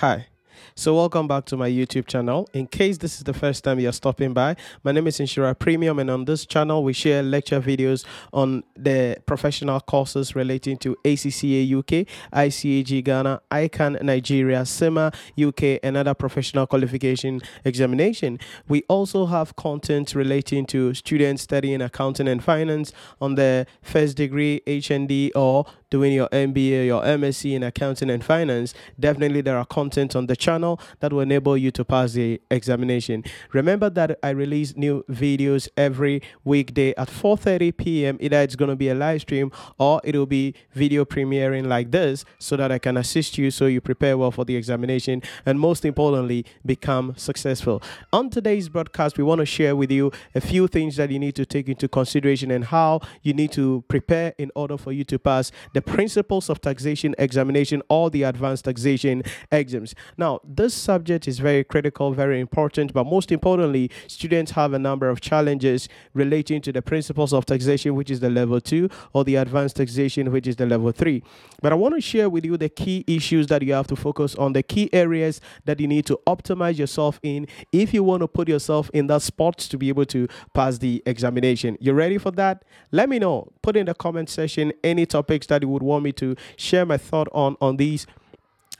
Hi. So welcome back to my YouTube channel. In case this is the first time you're stopping by, my name is Inshura Premium and on this channel we share lecture videos on the professional courses relating to ACCA UK, ICAG Ghana, ICAN Nigeria, CIMA UK and other professional qualification examination. We also have content relating to students studying accounting and finance on the first degree HND or doing your MBA, your MSc in accounting and finance, definitely there are content on the channel that will enable you to pass the examination. Remember that I release new videos every weekday at 4:30 p.m. Either it's going to be a live stream or it will be video premiering like this so that I can assist you so you prepare well for the examination and most importantly become successful. On today's broadcast we want to share with you a few things that you need to take into consideration and how you need to prepare in order for you to pass the the principles of taxation examination or the advanced taxation exams. Now, this subject is very critical, very important, but most importantly, students have a number of challenges relating to the principles of taxation, which is the level two, or the advanced taxation, which is the level three. But I want to share with you the key issues that you have to focus on, the key areas that you need to optimize yourself in if you want to put yourself in that spot to be able to pass the examination. You ready for that? Let me know. Put in the comment section any topics that you would want me to share my thought on on these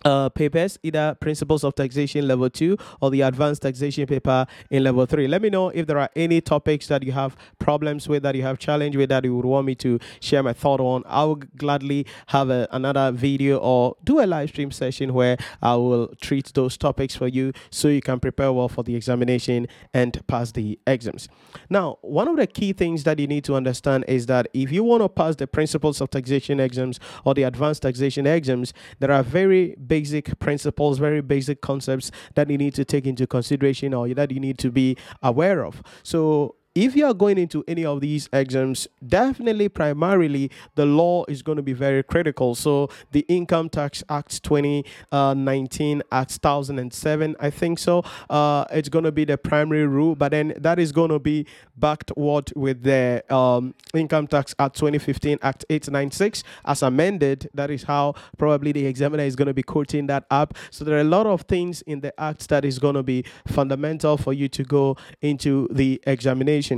uh, papers, either Principles of Taxation Level 2 or the Advanced Taxation paper in Level 3. Let me know if there are any topics that you have problems with, that you have challenge with, that you would want me to share my thought on. I will gladly have a, another video or do a live stream session where I will treat those topics for you so you can prepare well for the examination and pass the exams. Now, one of the key things that you need to understand is that if you want to pass the Principles of Taxation exams or the Advanced Taxation exams, there are very basic principles, very basic concepts that you need to take into consideration or that you need to be aware of. So if you are going into any of these exams, definitely primarily the law is going to be very critical. So the Income Tax Act 2019, uh, Act 1007, I think so. Uh, it's going to be the primary rule, but then that is going to be backed what with the um, Income Tax Act 2015, Act 896 as amended. That is how probably the examiner is going to be quoting that up. So there are a lot of things in the act that is going to be fundamental for you to go into the examination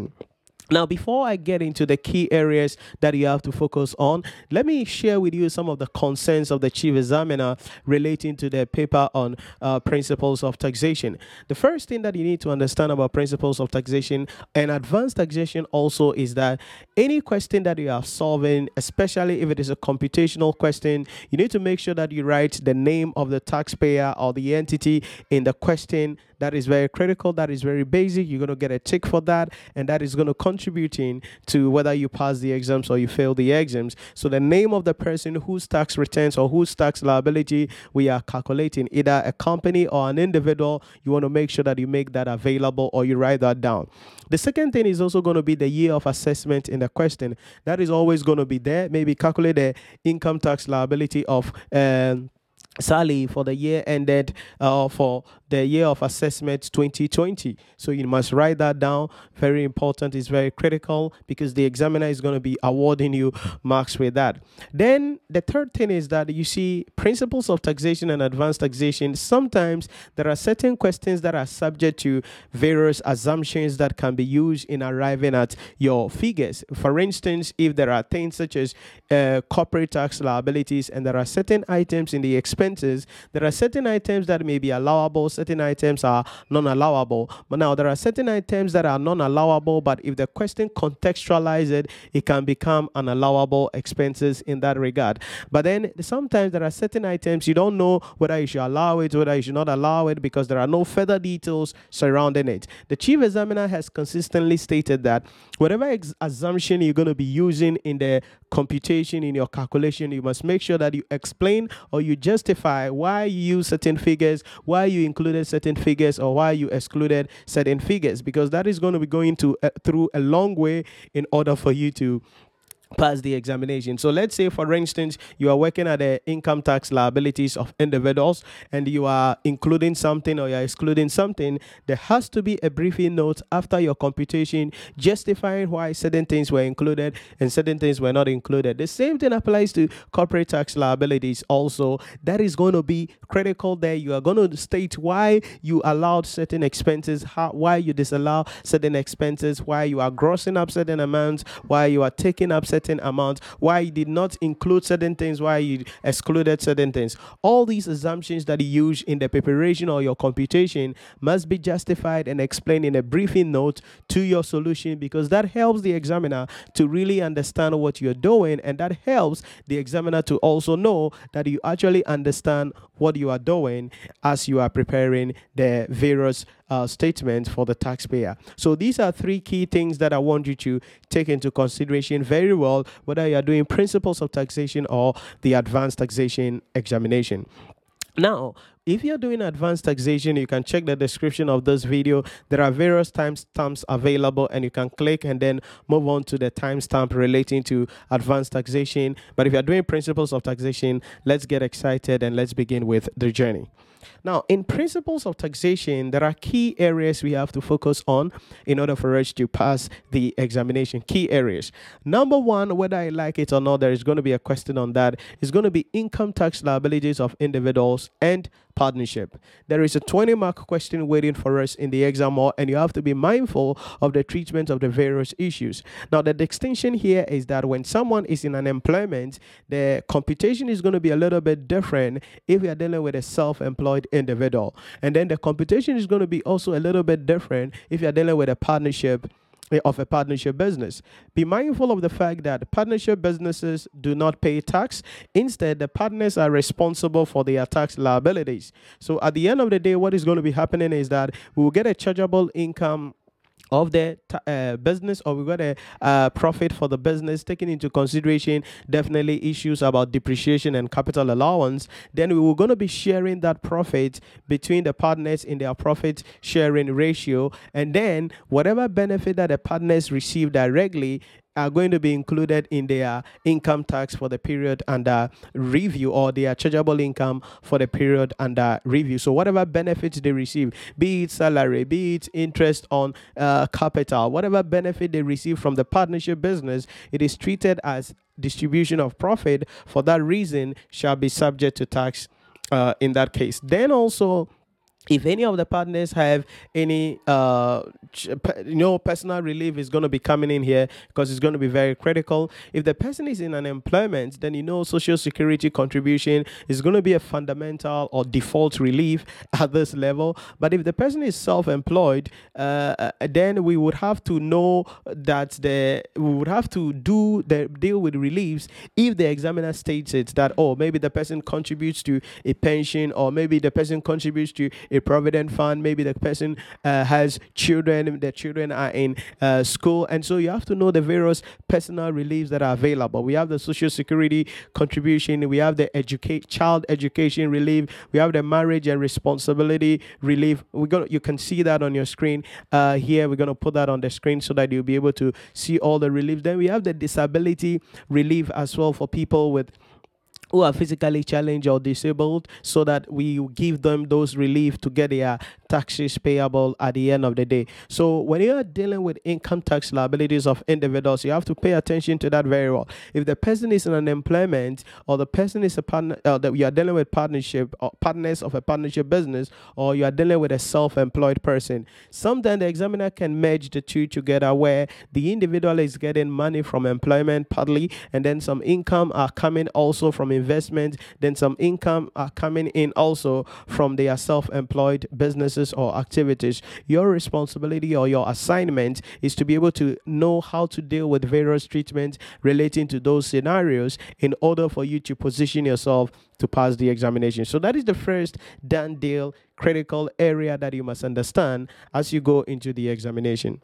Now, before I get into the key areas that you have to focus on, let me share with you some of the concerns of the chief examiner relating to the paper on uh, principles of taxation. The first thing that you need to understand about principles of taxation and advanced taxation also is that any question that you are solving, especially if it is a computational question, you need to make sure that you write the name of the taxpayer or the entity in the question that is very critical. That is very basic. You're going to get a tick for that, and that is going to contribute in to whether you pass the exams or you fail the exams. So the name of the person whose tax returns or whose tax liability we are calculating, either a company or an individual, you want to make sure that you make that available or you write that down. The second thing is also going to be the year of assessment in the question. That is always going to be there. Maybe calculate the income tax liability of. Um, Sally for the year ended uh, for the year of assessment 2020. So you must write that down. Very important, it's very critical because the examiner is going to be awarding you marks with that. Then the third thing is that you see principles of taxation and advanced taxation. Sometimes there are certain questions that are subject to various assumptions that can be used in arriving at your figures. For instance, if there are things such as uh, corporate tax liabilities and there are certain items in the expenses, there are certain items that may be allowable certain items are non-allowable. But now there are certain items that are non-allowable, but if the question contextualizes it, it can become an allowable expenses in that regard. But then sometimes there are certain items you don't know whether you should allow it, whether you should not allow it, because there are no further details surrounding it. The chief examiner has consistently stated that whatever ex- assumption you're going to be using in the computation, in your calculation, you must make sure that you explain or you justify why you use certain figures, why you included certain figures or why you excluded certain figures because that is going to be going to uh, through a long way in order for you to pass the examination. So let's say, for instance, you are working at the income tax liabilities of individuals and you are including something or you're excluding something, there has to be a briefing note after your computation justifying why certain things were included and certain things were not included. The same thing applies to corporate tax liabilities also. That is going to be critical there. You are going to state why you allowed certain expenses, how, why you disallow certain expenses, why you are grossing up certain amounts, why you are taking up certain certain amount, why you did not include certain things, why you excluded certain things. All these assumptions that you use in the preparation or your computation must be justified and explained in a briefing note to your solution because that helps the examiner to really understand what you're doing and that helps the examiner to also know that you actually understand what you are doing as you are preparing the various uh, statements for the taxpayer. So these are three key things that I want you to take into consideration very well, whether you are doing principles of taxation or the advanced taxation examination. Now, if you're doing advanced taxation, you can check the description of this video. There are various timestamps available, and you can click and then move on to the timestamp relating to advanced taxation. But if you're doing principles of taxation, let's get excited and let's begin with the journey. Now, in principles of taxation, there are key areas we have to focus on in order for us to pass the examination. Key areas. Number one, whether I like it or not, there is going to be a question on that. It's going to be income tax liabilities of individuals and partnership. There is a 20 mark question waiting for us in the exam hall, and you have to be mindful of the treatment of the various issues. Now, the distinction here is that when someone is in an employment, the computation is going to be a little bit different if we are dealing with a self employed individual. And then the computation is going to be also a little bit different if you're dealing with a partnership Eh, of a partnership business. Be mindful of the fact that partnership businesses do not pay tax. Instead, the partners are responsible for their tax liabilities. So at the end of the day, what is going to be happening is that we will get a chargeable income of the uh, business or we got a uh, profit for the business taking into consideration definitely issues about depreciation and capital allowance then we were going to be sharing that profit between the partners in their profit sharing ratio. And then whatever benefit that the partners receive directly are going to be included in their income tax for the period under review or their chargeable income for the period under review. So, whatever benefits they receive, be it salary, be it interest on uh, capital, whatever benefit they receive from the partnership business, it is treated as distribution of profit. For that reason, shall be subject to tax uh, in that case. Then also, if any of the partners have any uh you know personal relief is going to be coming in here because it's going to be very critical. If the person is in unemployment then you know social security contribution is going to be a fundamental or default relief at this level. But if the person is self-employed uh, uh, then we would have to know that the we would have to do the deal with reliefs if the examiner states it that oh maybe the person contributes to a pension or maybe the person contributes to a provident fund. Maybe the person uh, has children, the children are in uh, school. And so you have to know the various personal reliefs that are available. We have the social security contribution, we have the educate child education relief, we have the marriage and responsibility relief. We're gonna you can see that on your screen uh, here. We're gonna put that on the screen so that you'll be able to see all the relief. Then we have the disability relief as well for people with who are physically challenged or disabled so that we give them those relief to get their taxes payable at the end of the day. So when you are dealing with income tax liabilities of individuals, you have to pay attention to that very well. If the person is in unemployment or the person is a partner uh, that you are dealing with partnership or partners of a partnership business or you are dealing with a self-employed person, sometimes the examiner can merge the two together where the individual is getting money from employment partly and then some income are coming also from investment, then some income are coming in also from their self-employed businesses or activities, your responsibility or your assignment is to be able to know how to deal with various treatments relating to those scenarios in order for you to position yourself to pass the examination. So that is the first done deal critical area that you must understand as you go into the examination.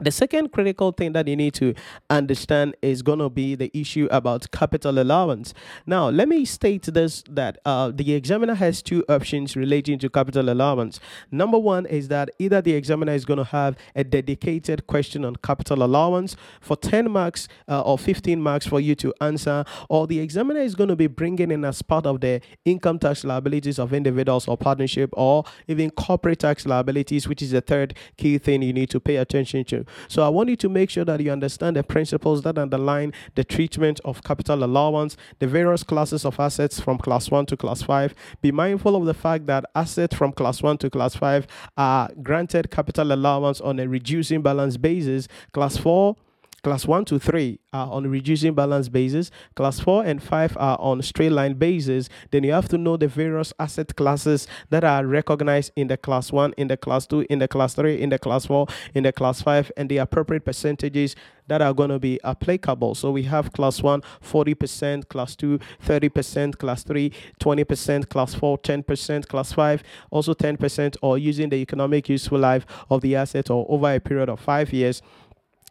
The second critical thing that you need to understand is going to be the issue about capital allowance. Now, let me state this that uh, the examiner has two options relating to capital allowance. Number one is that either the examiner is going to have a dedicated question on capital allowance for 10 marks uh, or 15 marks for you to answer, or the examiner is going to be bringing in as part of the income tax liabilities of individuals or partnership, or even corporate tax liabilities, which is the third key thing you need to pay attention to. So I want you to make sure that you understand the principles that underline the treatment of capital allowance, the various classes of assets from class 1 to class 5. Be mindful of the fact that assets from class 1 to class 5 are granted capital allowance on a reducing balance basis. Class 4 Class 1 to 3 are on reducing balance basis. Class 4 and 5 are on straight line basis. Then you have to know the various asset classes that are recognized in the class 1, in the class 2, in the class 3, in the class 4, in the class 5, and the appropriate percentages that are going to be applicable. So we have class 1 40%, class 2 30%, class 3 20%, class 4 10%, class 5 also 10% or using the economic useful life of the asset or over a period of 5 years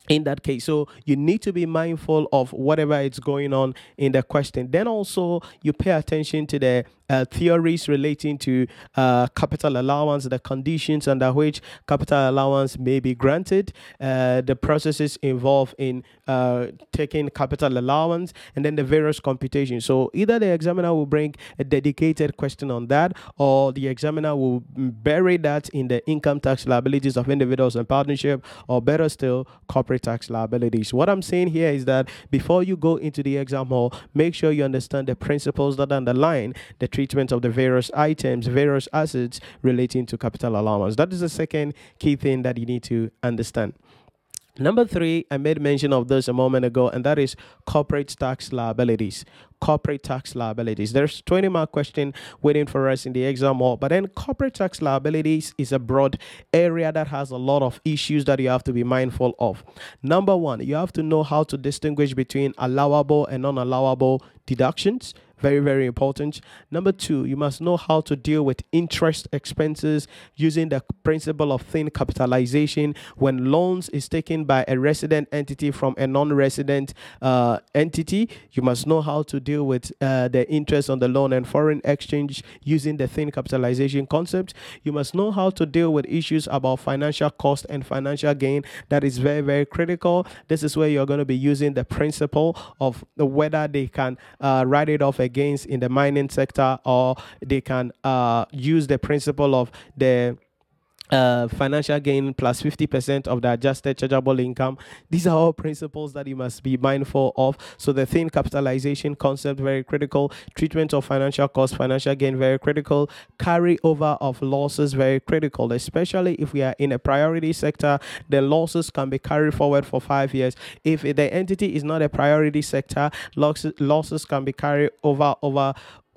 in that case so you need to be mindful of whatever is going on in the question then also you pay attention to the uh, theories relating to uh, capital allowance, the conditions under which capital allowance may be granted, uh, the processes involved in uh, taking capital allowance, and then the various computations. So either the examiner will bring a dedicated question on that, or the examiner will bury that in the income tax liabilities of individuals and partnership, or better still, corporate tax liabilities. What I'm saying here is that before you go into the exam hall, make sure you understand the principles that underline the treatment of the various items, various assets relating to capital allowance. That is the second key thing that you need to understand. Number three, I made mention of this a moment ago, and that is corporate tax liabilities. Corporate tax liabilities. There's 20 mark question waiting for us in the exam hall, but then corporate tax liabilities is a broad area that has a lot of issues that you have to be mindful of. Number one, you have to know how to distinguish between allowable and non allowable deductions very, very important. Number two, you must know how to deal with interest expenses using the principle of thin capitalization when loans is taken by a resident entity from a non-resident uh, entity. You must know how to deal with uh, the interest on the loan and foreign exchange using the thin capitalization concept. You must know how to deal with issues about financial cost and financial gain. That is very, very critical. This is where you're going to be using the principle of whether they can uh, write it off again gains in the mining sector, or they can uh, use the principle of the uh, financial gain plus 50% of the adjusted chargeable income. These are all principles that you must be mindful of. So, the thin capitalization concept, very critical. Treatment of financial cost, financial gain, very critical. Carryover of losses, very critical, especially if we are in a priority sector. The losses can be carried forward for five years. If the entity is not a priority sector, losses, losses can be carried over, over,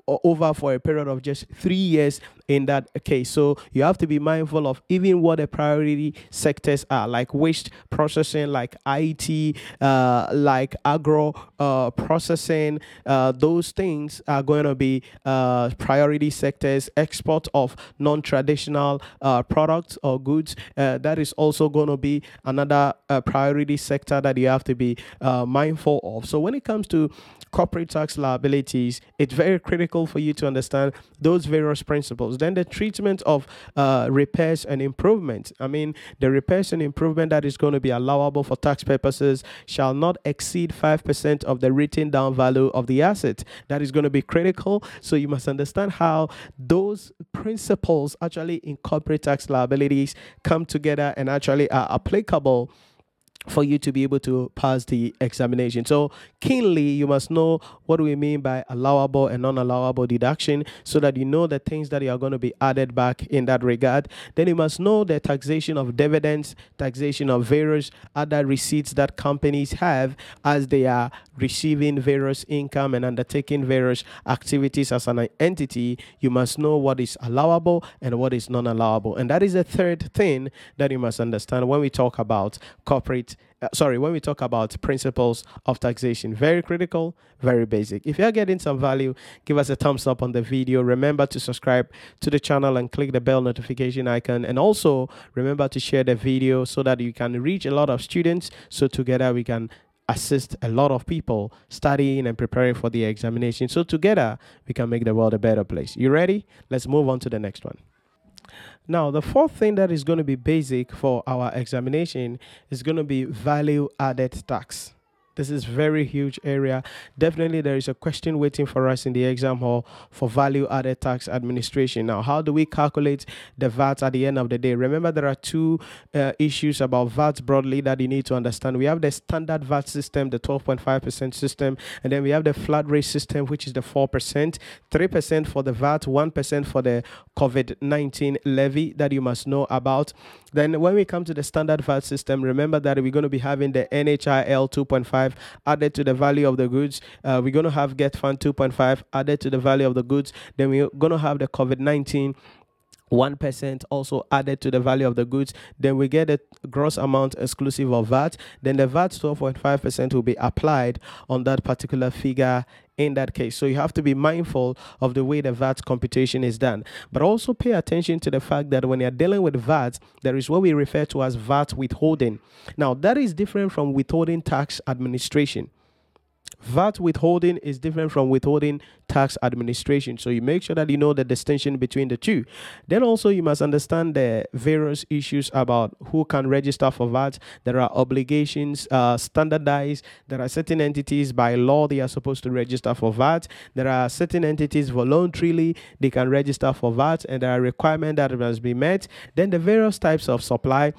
over for a period of just three years in that case. So you have to be mindful of even what the priority sectors are, like waste processing, like IT, uh, like agro uh, processing. Uh, those things are going to be uh, priority sectors. Export of non-traditional uh, products or goods uh, that is also going to be another priority sector that you have to be mindful of. So when it comes to corporate tax liabilities, it's very critical for you to understand those various principles. Then the treatment of uh, repairs and improvement. I mean, the repairs and improvement that is going to be allowable for tax purposes shall not exceed 5% of the written down value of the asset. That is going to be critical. So you must understand how those principles actually in corporate tax liabilities come together and actually are applicable for you to be able to pass the examination. So, keenly, you must know what we mean by allowable and non allowable deduction so that you know the things that you are going to be added back in that regard. Then, you must know the taxation of dividends, taxation of various other receipts that companies have as they are receiving various income and undertaking various activities as an entity. You must know what is allowable and what is non allowable. And that is the third thing that you must understand when we talk about corporate rate, uh, sorry, when we talk about principles of taxation, very critical, very basic. If you're getting some value, give us a thumbs up on the video. Remember to subscribe to the channel and click the bell notification icon. And also remember to share the video so that you can reach a lot of students. So together we can assist a lot of people studying and preparing for the examination. So together we can make the world a better place. You ready? Let's move on to the next one. Now, the fourth thing that is going to be basic for our examination is going to be value added tax. This is very huge area. Definitely there is a question waiting for us in the exam hall for value added tax administration. Now, how do we calculate the VAT at the end of the day? Remember there are two uh, issues about VAT broadly that you need to understand. We have the standard VAT system, the 12.5% system, and then we have the flat rate system which is the 4%, 3% for the VAT, 1% for the COVID-19 levy that you must know about. Then when we come to the standard VAT system, remember that we're going to be having the NHIL 2.5 added to the value of the goods. Uh, we're going to have GETFund 2.5 added to the value of the goods. Then we're going to have the COVID 19 1% also added to the value of the goods then we get a gross amount exclusive of VAT then the VAT 12.5% will be applied on that particular figure in that case. So you have to be mindful of the way the VAT computation is done. But also pay attention to the fact that when you're dealing with VAT, there is what we refer to as VAT withholding. Now, that is different from withholding tax administration. VAT withholding is different from withholding tax administration. So you make sure that you know the distinction between the two. Then also you must understand the various issues about who can register for VAT. There are obligations uh, standardized. There are certain entities by law they are supposed to register for VAT. There are certain entities voluntarily they can register for VAT, and there are requirements that must be met. Then the various types of supply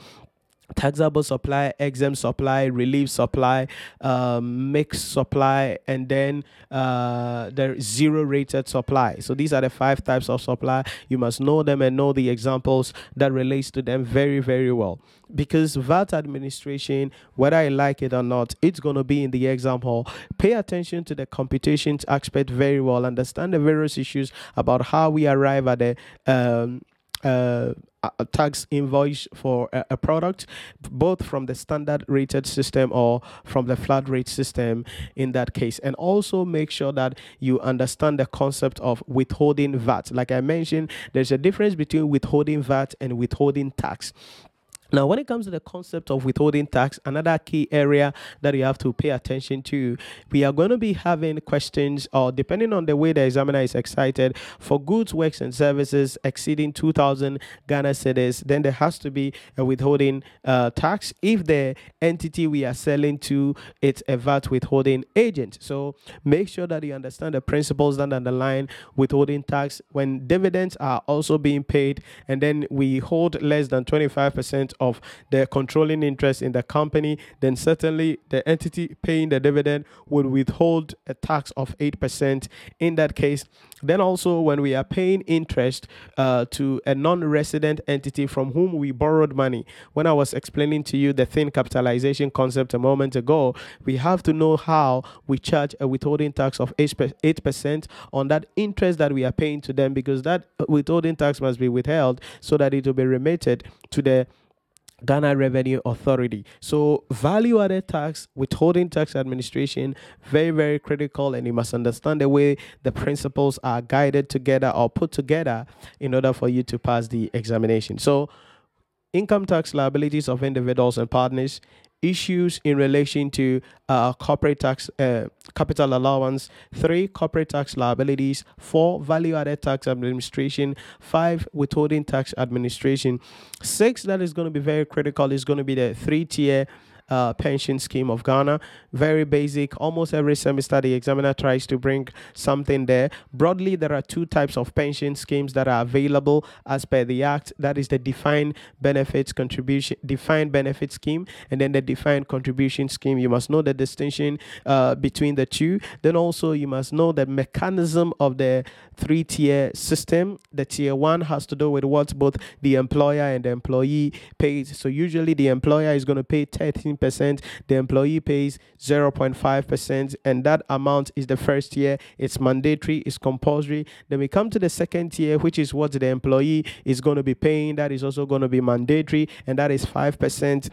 taxable supply, exempt supply, relief supply, um, mixed supply, and then uh, the zero rated supply. So these are the five types of supply. You must know them and know the examples that relates to them very, very well. Because VAT administration, whether I like it or not, it's going to be in the exam hall. Pay attention to the computations aspect very well. Understand the various issues about how we arrive at the um, uh, a tax invoice for a, a, product, both from the standard rated system or from the flat rate system in that case. And also make sure that you understand the concept of withholding VAT. Like I mentioned, there's a difference between withholding VAT and withholding tax. Now, when it comes to the concept of withholding tax, another key area that you have to pay attention to, we are going to be having questions, or depending on the way the examiner is excited, for goods, works, and services exceeding 2,000 Ghana cedis, then there has to be a withholding uh, tax if the entity we are selling to it's a VAT withholding agent. So make sure that you understand the principles that underline withholding tax when dividends are also being paid, and then we hold less than 25% of the controlling interest in the company, then certainly the entity paying the dividend would withhold a tax of 8% in that case. Then also when we are paying interest uh, to a non-resident entity from whom we borrowed money, when I was explaining to you the thin capitalization concept a moment ago, we have to know how we charge a withholding tax of 8% on that interest that we are paying to them because that withholding tax must be withheld so that it will be remitted to the Ghana Revenue Authority. So, value added tax, withholding tax administration, very, very critical, and you must understand the way the principles are guided together or put together in order for you to pass the examination. So, income tax liabilities of individuals and partners, issues in relation to uh, corporate tax uh, capital allowance three corporate tax liabilities four value added tax administration five withholding tax administration. Six that is going to be very critical is going to be the three tier uh, pension scheme of Ghana. Very basic. Almost every semester, the examiner tries to bring something there. Broadly, there are two types of pension schemes that are available as per the Act. That is the defined benefits contribution, defined benefit scheme, and then the defined contribution scheme. You must know the distinction uh, between the two. Then also, you must know the mechanism of the three tier system. The tier one has to do with what both the employer and the employee pays. So usually, the employer is going to pay 13 percent the employee pays 0.5%, and that amount is the first year. It's mandatory, it's compulsory. Then we come to the second year, which is what the employee is going to be paying. That is also going to be mandatory, and that is 5%.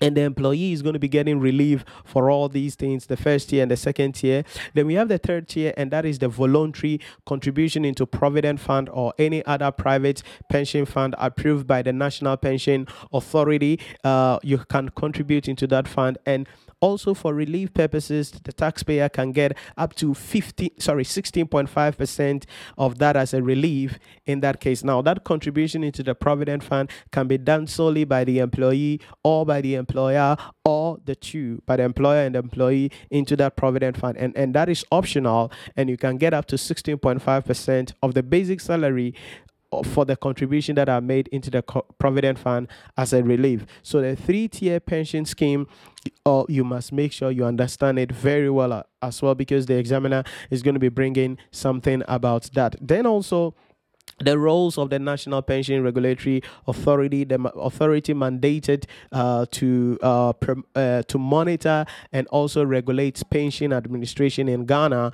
And the employee is going to be getting relief for all these things the first year and the second year. Then we have the third tier and that is the voluntary contribution into provident fund or any other private pension fund approved by the national pension authority. Uh, you can contribute into that fund and also, for relief purposes, the taxpayer can get up to 50, sorry, 16.5% of that as a relief in that case. Now, that contribution into the Provident Fund can be done solely by the employee or by the employer or the two, by the employer and the employee into that Provident Fund. And, and that is optional, and you can get up to 16.5% of the basic salary for the contribution that are made into the provident fund as a relief. So the three-tier pension scheme, uh, you must make sure you understand it very well uh, as well because the examiner is going to be bringing something about that. Then also the roles of the National Pension Regulatory Authority, the authority mandated uh, to uh, uh, to monitor and also regulate pension administration in Ghana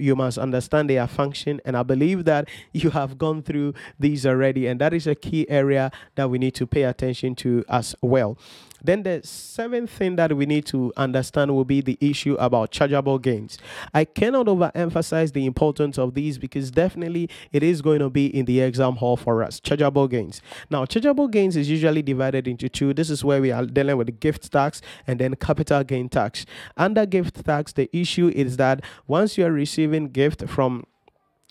you must understand their function. And I believe that you have gone through these already. And that is a key area that we need to pay attention to as well. Then the seventh thing that we need to understand will be the issue about chargeable gains. I cannot overemphasize the importance of these because definitely it is going to be in the exam hall for us. Chargeable gains. Now, chargeable gains is usually divided into two. This is where we are dealing with gift tax and then capital gain tax. Under gift tax, the issue is that once you are receiving gift from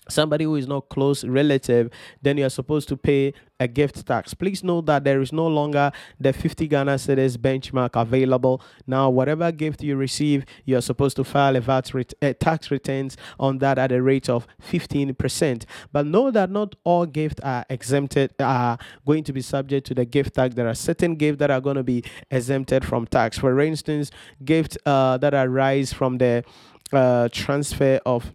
somebody who is not close relative, then you are supposed to pay a gift tax. Please note that there is no longer the 50 Ghana cedis benchmark available. Now, whatever gift you receive, you are supposed to file a VAT ret- tax returns on that at a rate of 15%. But know that not all gifts are exempted, are going to be subject to the gift tax. There are certain gifts that are going to be exempted from tax. For instance, gifts uh, that arise from the uh, transfer of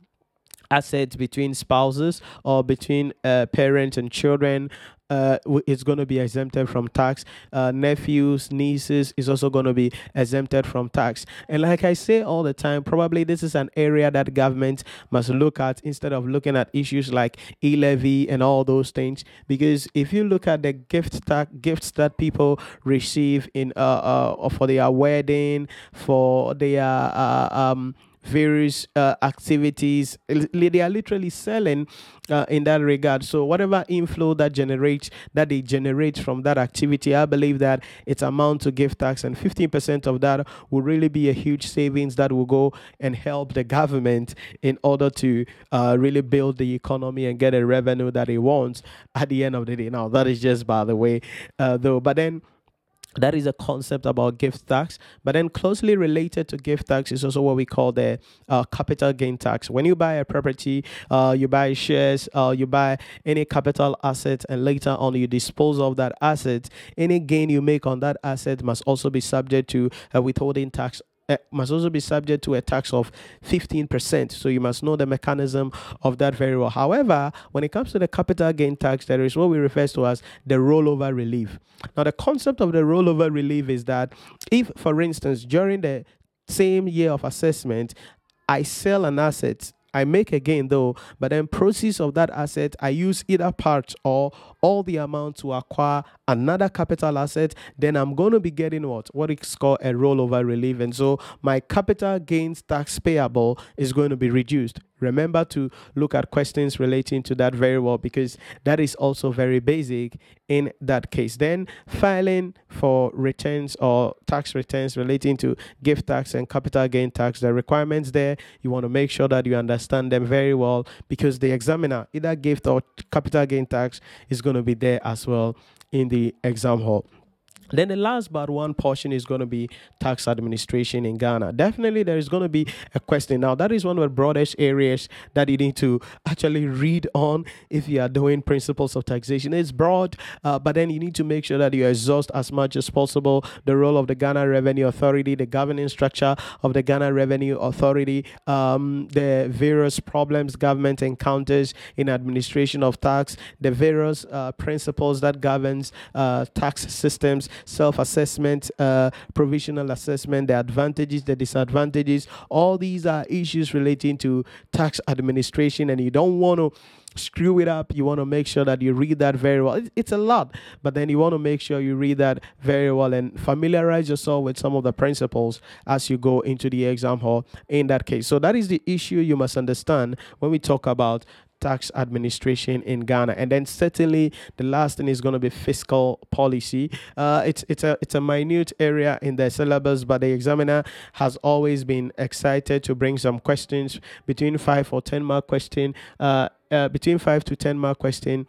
assets between spouses or between uh, parents and children uh, going to be exempted from tax. Uh, nephews, nieces is also going to be exempted from tax. And like I say all the time, probably this is an area that government must look at instead of looking at issues like e-levy and all those things. Because if you look at the gift tax gifts that people receive in uh, uh for their wedding, for their uh, um various uh, activities. They are literally selling uh, in that regard. So whatever inflow that generates that they generate from that activity, I believe that it's amount to gift tax, and 15% of that will really be a huge savings that will go and help the government in order to uh, really build the economy and get a revenue that it wants at the end of the day. Now that is just by the way, uh, though. But then that is a concept about gift tax but then closely related to gift tax is also what we call the uh, capital gain tax. When you buy a property uh, you buy shares uh, you buy any capital asset and later on you dispose of that asset any gain you make on that asset must also be subject to a withholding tax uh, must also be subject to a tax of 15%. So you must know the mechanism of that very well. However, when it comes to the capital gain tax, there is what we refer to as the rollover relief. Now, the concept of the rollover relief is that if, for instance, during the same year of assessment, I sell an asset I make a gain though, but then proceeds of that asset, I use either part or all the amount to acquire another capital asset, then I'm going to be getting what? What is called a rollover relief. And so my capital gains tax payable is going to be reduced. Remember to look at questions relating to that very well because that is also very basic in that case. Then filing for returns or tax returns relating to gift tax and capital gain tax, the requirements there, you want to make sure that you understand them very well because the examiner, either gift or capital gain tax, is going to be there as well in the exam hall. Then the last but one portion is going to be tax administration in Ghana. Definitely, there is going to be a question. Now, that is one of the broadest areas that you need to actually read on if you are doing principles of taxation. It's broad, uh, but then you need to make sure that you exhaust as much as possible the role of the Ghana Revenue Authority, the governing structure of the Ghana Revenue Authority, um, the various problems government encounters in administration of tax, the various uh, principles that governs uh, tax systems self-assessment, uh, provisional assessment, the advantages, the disadvantages. All these are issues relating to tax administration, and you don't want to screw it up. You want to make sure that you read that very well. It's a lot, but then you want to make sure you read that very well and familiarize yourself with some of the principles as you go into the exam hall in that case. So that is the issue you must understand when we talk about tax administration in Ghana. And then certainly the last thing is going to be fiscal policy. Uh, it's it's a it's a minute area in the syllabus, but the examiner has always been excited to bring some questions between five or ten mark question. Uh, uh, between five to ten mark question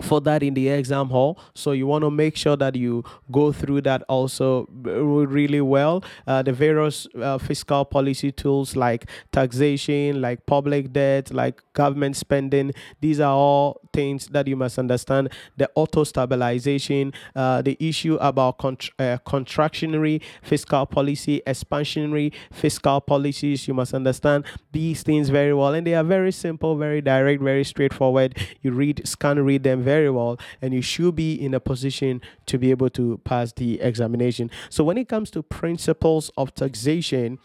for that in the exam hall. So you want to make sure that you go through that also really well. Uh, the various uh, fiscal policy tools like taxation like public debt like government spending these are all things that you must understand. The auto stabilization uh, the issue about uh, contractionary fiscal policy expansionary fiscal policies you must understand these things very well. And they are very simple very direct very straightforward. You read scan read them very well and you should be in a position to be able to pass the examination. So when it comes to principles of taxation,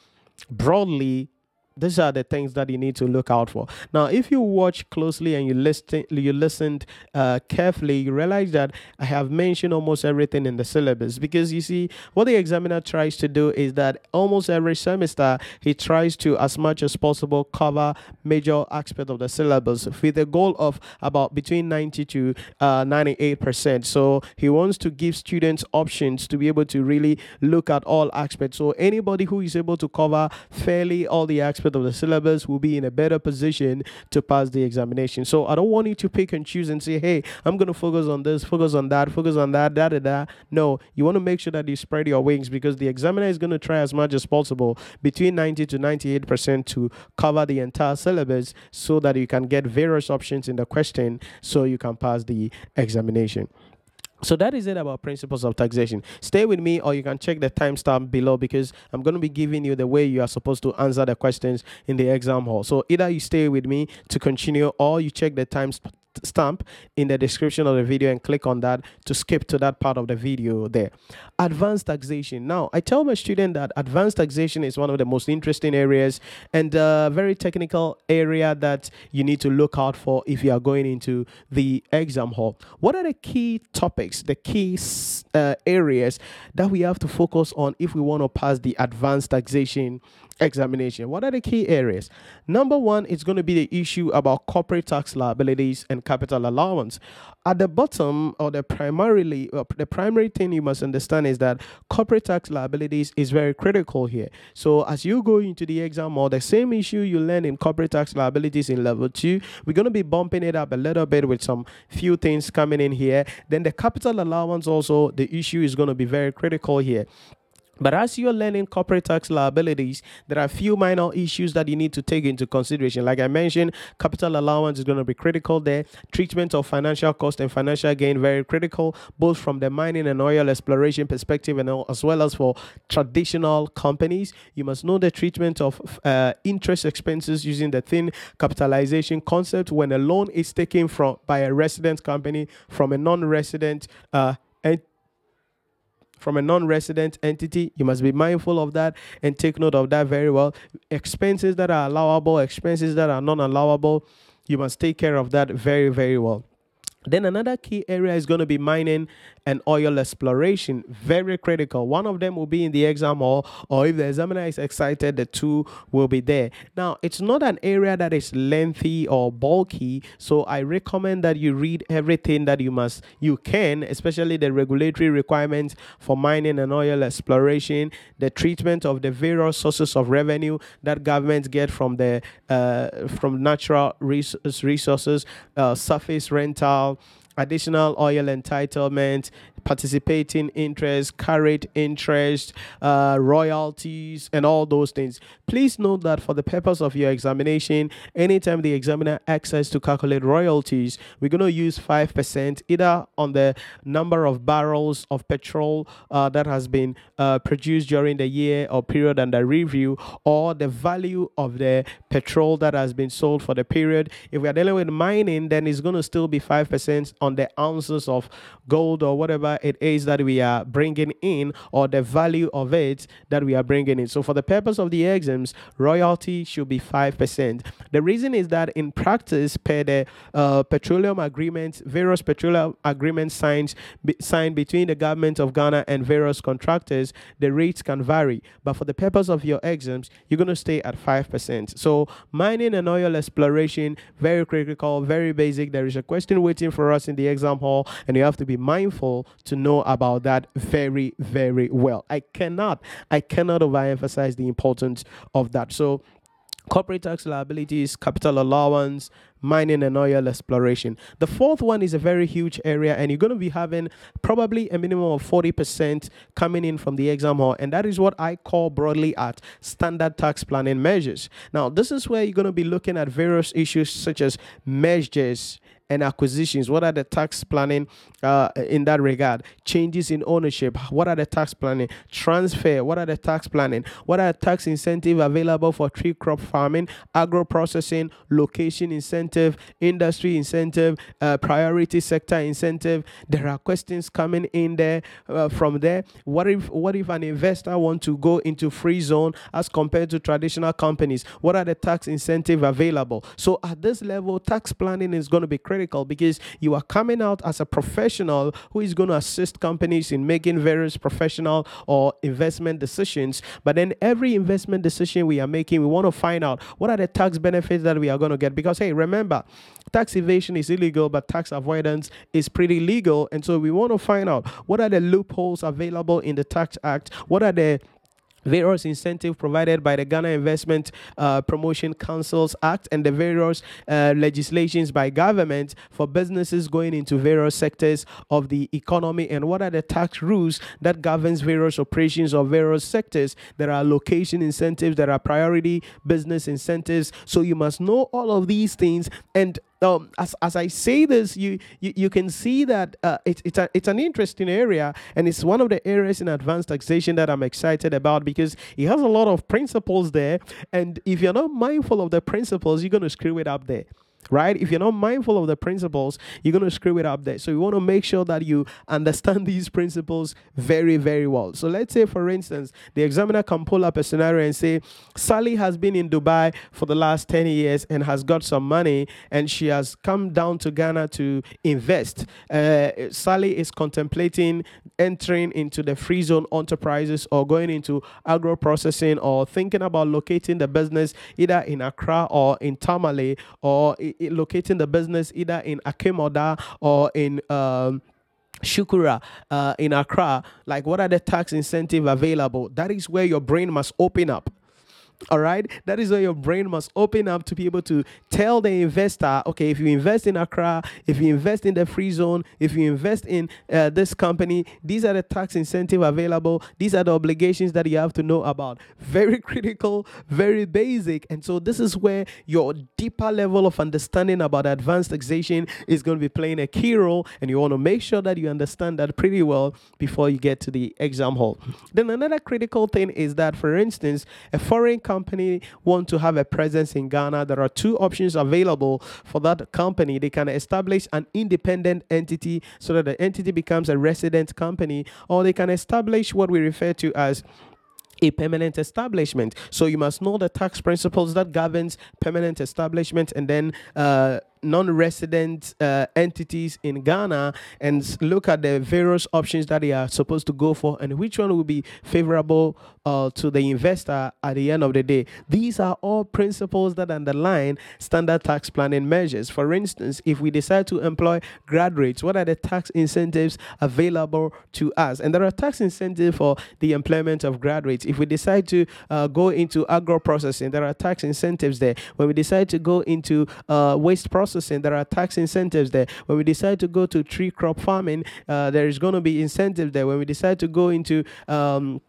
broadly these are the things that you need to look out for. Now, if you watch closely and you listen, you listened uh, carefully, you realize that I have mentioned almost everything in the syllabus because you see, what the examiner tries to do is that almost every semester he tries to, as much as possible, cover major aspect of the syllabus with the goal of about between 90 to uh, 98 percent. So he wants to give students options to be able to really look at all aspects. So anybody who is able to cover fairly all the aspects aspect of the syllabus will be in a better position to pass the examination. So I don't want you to pick and choose and say, hey, I'm going to focus on this, focus on that, focus on that, da da da. No, you want to make sure that you spread your wings because the examiner is going to try as much as possible between 90 to 98% to cover the entire syllabus so that you can get various options in the question so you can pass the examination. So that is it about principles of taxation. Stay with me, or you can check the timestamp below because I'm going to be giving you the way you are supposed to answer the questions in the exam hall. So either you stay with me to continue, or you check the timestamp stamp in the description of the video and click on that to skip to that part of the video there. Advanced taxation. Now, I tell my student that advanced taxation is one of the most interesting areas and a very technical area that you need to look out for if you are going into the exam hall. What are the key topics, the key uh, areas that we have to focus on if we want to pass the advanced taxation examination. What are the key areas? Number one, it's going to be the issue about corporate tax liabilities and capital allowance. At the bottom, or the primarily, uh, the primary thing you must understand is that corporate tax liabilities is very critical here. So as you go into the exam, or the same issue you learn in corporate tax liabilities in level two, we're going to be bumping it up a little bit with some few things coming in here. Then the capital allowance also, the issue is going to be very critical here. But as you're learning corporate tax liabilities, there are a few minor issues that you need to take into consideration. Like I mentioned, capital allowance is going to be critical there. Treatment of financial cost and financial gain very critical, both from the mining and oil exploration perspective and as well as for traditional companies. You must know the treatment of uh, interest expenses using the thin capitalization concept when a loan is taken from by a resident company from a non-resident uh, from a non-resident entity. You must be mindful of that and take note of that very well. Expenses that are allowable, expenses that are non-allowable, you must take care of that very, very well. Then another key area is going to be mining and oil exploration. Very critical. One of them will be in the exam hall, or if the examiner is excited, the two will be there. Now, it's not an area that is lengthy or bulky, so I recommend that you read everything that you must, you can, especially the regulatory requirements for mining and oil exploration, the treatment of the various sources of revenue that governments get from the uh, from natural resources, uh, surface rental additional oil entitlement participating interest, carried interest, uh, royalties, and all those things. Please note that for the purpose of your examination, anytime the examiner asks us to calculate royalties, we're going to use 5% either on the number of barrels of petrol uh, that has been uh, produced during the year or period under review, or the value of the petrol that has been sold for the period. If we are dealing with mining, then it's going to still be 5% on the ounces of gold or whatever it is that we are bringing in or the value of it that we are bringing in. So, for the purpose of the exams, royalty should be 5%. The reason is that in practice, per the uh, petroleum agreements, various petroleum agreements signed, be, signed between the government of Ghana and various contractors, the rates can vary. But for the purpose of your exams, you're going to stay at 5%. So, mining and oil exploration, very critical, very basic. There is a question waiting for us in the exam hall, and you have to be mindful to know about that very, very well. I cannot, I cannot overemphasize the importance of that. So, corporate tax liabilities, capital allowance, mining and oil exploration. The fourth one is a very huge area, and you're going to be having probably a minimum of 40% coming in from the exam hall, and that is what I call broadly at standard tax planning measures. Now, this is where you're going to be looking at various issues such as mergers and acquisitions? What are the tax planning uh, in that regard? Changes in ownership? What are the tax planning? Transfer? What are the tax planning? What are tax incentive available for tree crop farming, agro processing, location incentive, industry incentive, uh, priority sector incentive? There are questions coming in there uh, from there. What if what if an investor want to go into free zone as compared to traditional companies? What are the tax incentive available? So at this level, tax planning is going to be critical critical because you are coming out as a professional who is going to assist companies in making various professional or investment decisions. But then every investment decision we are making, we want to find out what are the tax benefits that we are going to get. Because, hey, remember, tax evasion is illegal, but tax avoidance is pretty legal. And so we want to find out what are the loopholes available in the Tax Act? What are the various incentives provided by the Ghana Investment uh, Promotion Councils Act and the various uh, legislations by government for businesses going into various sectors of the economy. And what are the tax rules that governs various operations of various sectors? There are location incentives there are priority business incentives. So you must know all of these things and um, as, as I say this, you, you, you can see that uh, it, it's, a, it's an interesting area, and it's one of the areas in advanced taxation that I'm excited about because it has a lot of principles there. And if you're not mindful of the principles, you're going to screw it up there right? If you're not mindful of the principles, you're going to screw it up there. So you want to make sure that you understand these principles very, very well. So let's say, for instance, the examiner can pull up a scenario and say, Sally has been in Dubai for the last 10 years and has got some money and she has come down to Ghana to invest. Uh, Sally is contemplating entering into the free zone enterprises or going into agro processing or thinking about locating the business either in Accra or in Tamale or locating the business either in Akim Oda or in um, Shukura uh, in Accra, like what are the tax incentive available? That is where your brain must open up all right. That is where your brain must open up to be able to tell the investor, okay, if you invest in Accra, if you invest in the free zone, if you invest in uh, this company, these are the tax incentive available. These are the obligations that you have to know about. Very critical, very basic. And so this is where your deeper level of understanding about advanced taxation is going to be playing a key role. And you want to make sure that you understand that pretty well before you get to the exam hall. Then another critical thing is that, for instance, a foreign company want to have a presence in Ghana, there are two options available for that company. They can establish an independent entity so that the entity becomes a resident company, or they can establish what we refer to as a permanent establishment. So you must know the tax principles that governs permanent establishment and then uh, non-resident uh, entities in Ghana and look at the various options that they are supposed to go for and which one will be favorable uh, to the investor at the end of the day. These are all principles that underline standard tax planning measures. For instance, if we decide to employ graduates, what are the tax incentives available to us? And there are tax incentives for the employment of graduates. If we decide to uh, go into agro processing, there are tax incentives there. When we decide to go into uh, waste processing, processing, there are tax incentives there. When we decide to go to tree crop farming, uh, there is going to be incentives there. When we decide to go into um,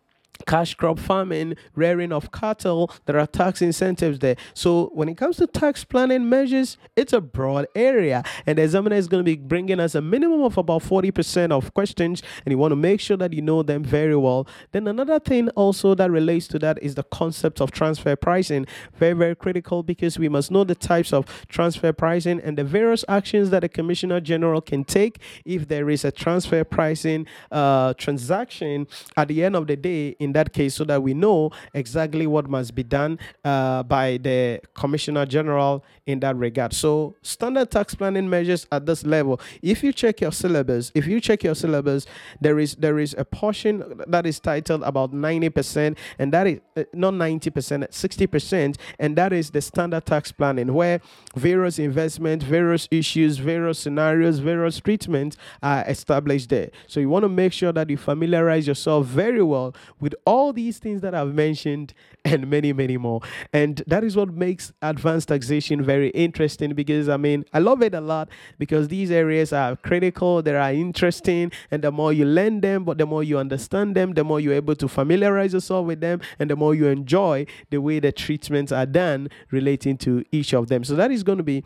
cash crop farming, rearing of cattle, there are tax incentives there. So when it comes to tax planning measures, it's a broad area. And the examiner is going to be bringing us a minimum of about 40% of questions, and you want to make sure that you know them very well. Then another thing also that relates to that is the concept of transfer pricing. Very, very critical because we must know the types of transfer pricing and the various actions that a commissioner general can take if there is a transfer pricing uh, transaction at the end of the day in that case so that we know exactly what must be done uh, by the Commissioner General in that regard. So, standard tax planning measures at this level. If you check your syllabus, if you check your syllabus, there is there is a portion that is titled about 90%, and that is uh, not 90%, 60%, and that is the standard tax planning, where various investment, various issues, various scenarios, various treatments are established there. So, you want to make sure that you familiarize yourself very well with all these things that I've mentioned and many, many more. And that is what makes advanced taxation very interesting because I mean, I love it a lot because these areas are critical, they are interesting, and the more you learn them, but the more you understand them, the more you're able to familiarize yourself with them, and the more you enjoy the way the treatments are done relating to each of them. So that is going to be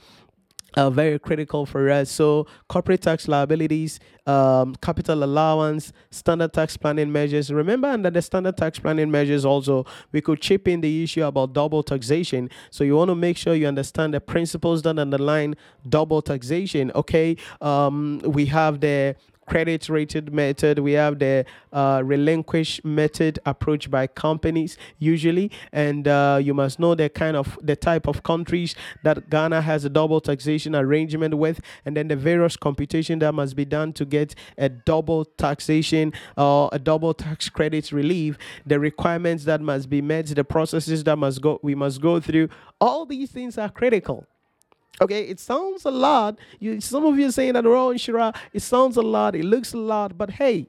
uh, very critical for us. So, corporate tax liabilities, um, capital allowance, standard tax planning measures. Remember, under the standard tax planning measures, also, we could chip in the issue about double taxation. So, you want to make sure you understand the principles that underline double taxation. Okay, um, we have the credit rated method. We have the uh, relinquish method approach by companies usually, and uh, you must know the kind of the type of countries that Ghana has a double taxation arrangement with, and then the various computation that must be done to get a double taxation or a double tax credit relief. The requirements that must be met, the processes that must go we must go through. All these things are critical. Okay, it sounds a lot. You, some of you are saying that, oh, Shira, it sounds a lot, it looks a lot, but hey,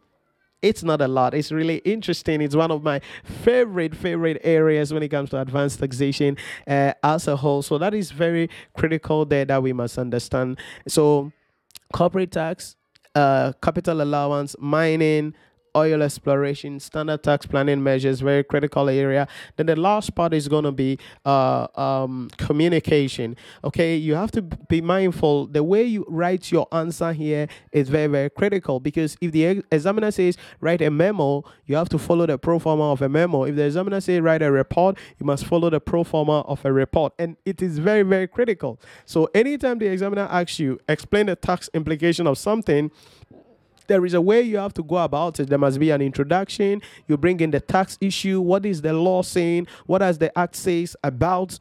it's not a lot. It's really interesting. It's one of my favorite, favorite areas when it comes to advanced taxation uh, as a whole. So that is very critical there that we must understand. So, corporate tax, uh, capital allowance, mining, oil exploration, standard tax planning measures, very critical area. Then the last part is going to be uh, um, communication. Okay, you have to be mindful. The way you write your answer here is very, very critical because if the examiner says write a memo, you have to follow the pro forma of a memo. If the examiner says write a report, you must follow the pro forma of a report. And it is very, very critical. So anytime the examiner asks you, explain the tax implication of something, there is a way you have to go about it. There must be an introduction. You bring in the tax issue. What is the law saying? What does the act says about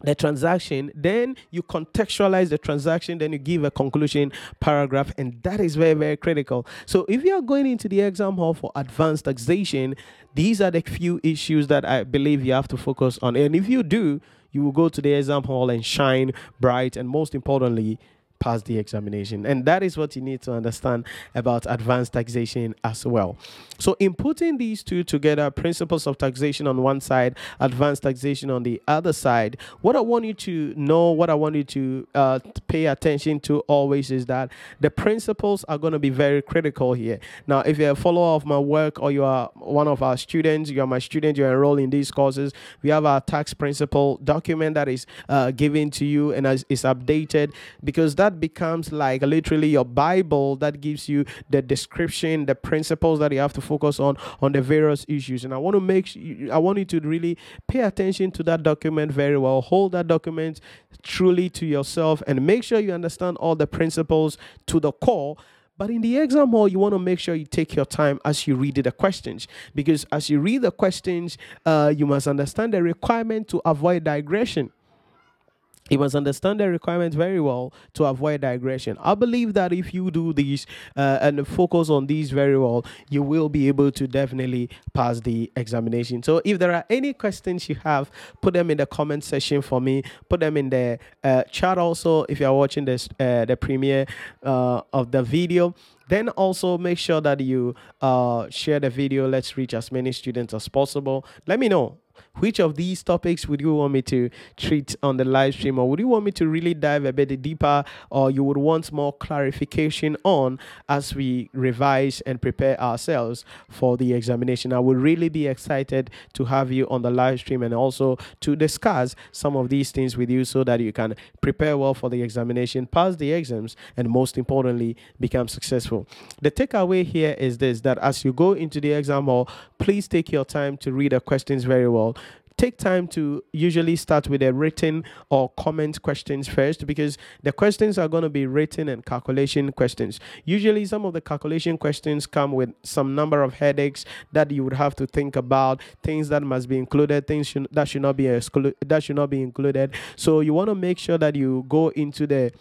the transaction then you contextualize the transaction then you give a conclusion paragraph and that is very very critical so if you are going into the exam hall for advanced taxation these are the few issues that i believe you have to focus on and if you do you will go to the exam hall and shine bright and most importantly pass the examination. And that is what you need to understand about advanced taxation as well. So, in putting these two together, principles of taxation on one side, advanced taxation on the other side, what I want you to know, what I want you to uh, pay attention to always is that the principles are going to be very critical here. Now, if you're a follower of my work or you are one of our students, you are my student, you're enrolled in these courses, we have our tax principle document that is uh, given to you and is updated because that that becomes like literally your Bible that gives you the description, the principles that you have to focus on on the various issues. And I want to make I want you to really pay attention to that document very well. Hold that document truly to yourself and make sure you understand all the principles to the core. But in the exam hall, you want to make sure you take your time as you read the questions. Because as you read the questions, uh, you must understand the requirement to avoid digression. You must understand the requirements very well to avoid digression. I believe that if you do these uh, and focus on these very well, you will be able to definitely pass the examination. So, if there are any questions you have, put them in the comment section for me. Put them in the uh, chat also if you are watching this uh, the premiere uh, of the video. Then also make sure that you uh, share the video. Let's reach as many students as possible. Let me know which of these topics would you want me to treat on the live stream, or would you want me to really dive a bit deeper, or you would want more clarification on as we revise and prepare ourselves for the examination? I would really be excited to have you on the live stream and also to discuss some of these things with you so that you can prepare well for the examination, pass the exams, and most importantly, become successful. The takeaway here is this that as you go into the exam hall, please take your time to read the questions very well take time to usually start with a written or comment questions first because the questions are going to be written and calculation questions. Usually, some of the calculation questions come with some number of headaches that you would have to think about, things that must be included, things should, that should not be excluded, that should not be included. So you want to make sure that you go into the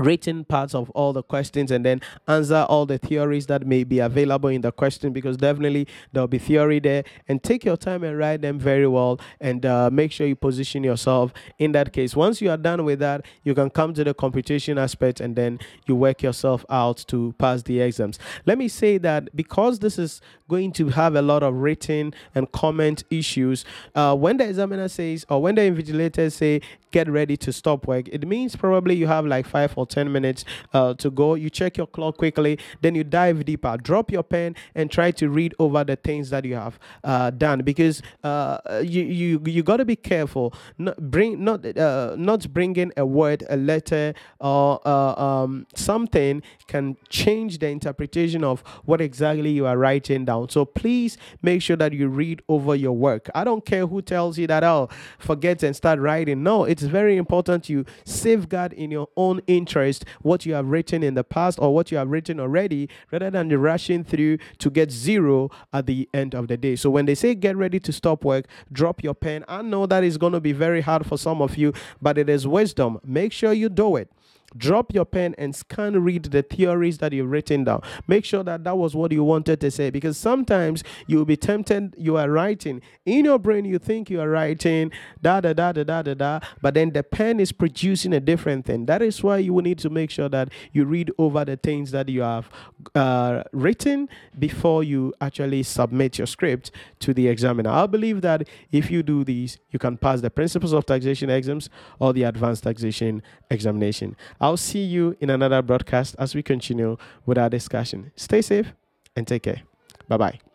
written parts of all the questions and then answer all the theories that may be available in the question because definitely there'll be theory there. And take your time and write them very well and uh, make sure you position yourself in that case. Once you are done with that you can come to the computation aspect and then you work yourself out to pass the exams. Let me say that because this is going to have a lot of written and comment issues uh, when the examiner says or when the invigilators say get ready to stop work it means probably you have like five or 10 minutes uh, to go. You check your clock quickly, then you dive deeper. Drop your pen and try to read over the things that you have uh, done because uh, you you you got to be careful. Not bring not uh, not bringing a word, a letter, or uh, um, something can change the interpretation of what exactly you are writing down. So please make sure that you read over your work. I don't care who tells you that. Oh, forget and start writing. No, it's very important you safeguard in your own interest interest what you have written in the past or what you have written already rather than rushing through to get zero at the end of the day. So when they say get ready to stop work, drop your pen. I know that is going to be very hard for some of you, but it is wisdom. Make sure you do it drop your pen and scan read the theories that you've written down. Make sure that that was what you wanted to say because sometimes you'll be tempted you are writing. In your brain you think you are writing da da da da da da da but then the pen is producing a different thing. That is why you will need to make sure that you read over the things that you have uh, written before you actually submit your script to the examiner. I believe that if you do these you can pass the principles of taxation exams or the advanced taxation examination I'll see you in another broadcast as we continue with our discussion. Stay safe and take care. Bye bye.